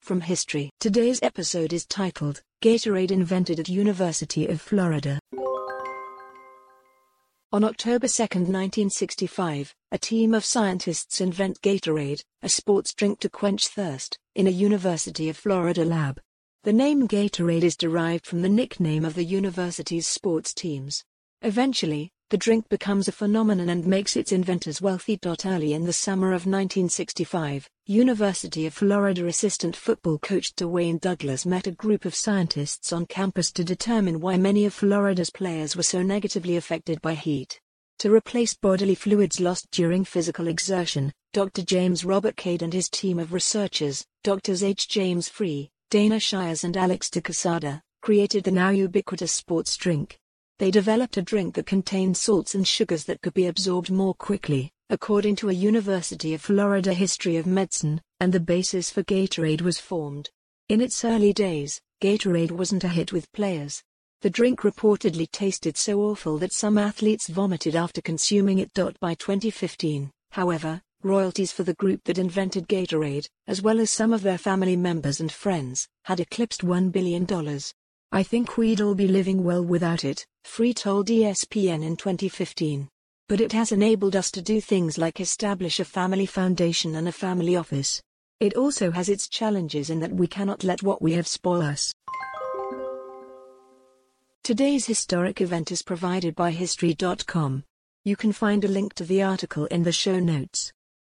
from history. Today's episode is titled Gatorade Invented at University of Florida. On October 2, 1965, a team of scientists invent Gatorade, a sports drink to quench thirst, in a University of Florida lab. The name Gatorade is derived from the nickname of the university's sports teams. Eventually, the drink becomes a phenomenon and makes its inventors wealthy. Early in the summer of 1965, University of Florida assistant football coach Dwayne Douglas met a group of scientists on campus to determine why many of Florida's players were so negatively affected by heat. To replace bodily fluids lost during physical exertion, Dr. James Robert Cade and his team of researchers, Drs. H. James Free, Dana Shires and Alex de Quesada, created the now ubiquitous sports drink. They developed a drink that contained salts and sugars that could be absorbed more quickly, according to a University of Florida history of medicine, and the basis for Gatorade was formed. In its early days, Gatorade wasn't a hit with players. The drink reportedly tasted so awful that some athletes vomited after consuming it. By 2015, however, royalties for the group that invented Gatorade, as well as some of their family members and friends, had eclipsed $1 billion. I think we'd all be living well without it, Free told ESPN in 2015. But it has enabled us to do things like establish a family foundation and a family office. It also has its challenges in that we cannot let what we have spoil us. Today's historic event is provided by History.com. You can find a link to the article in the show notes.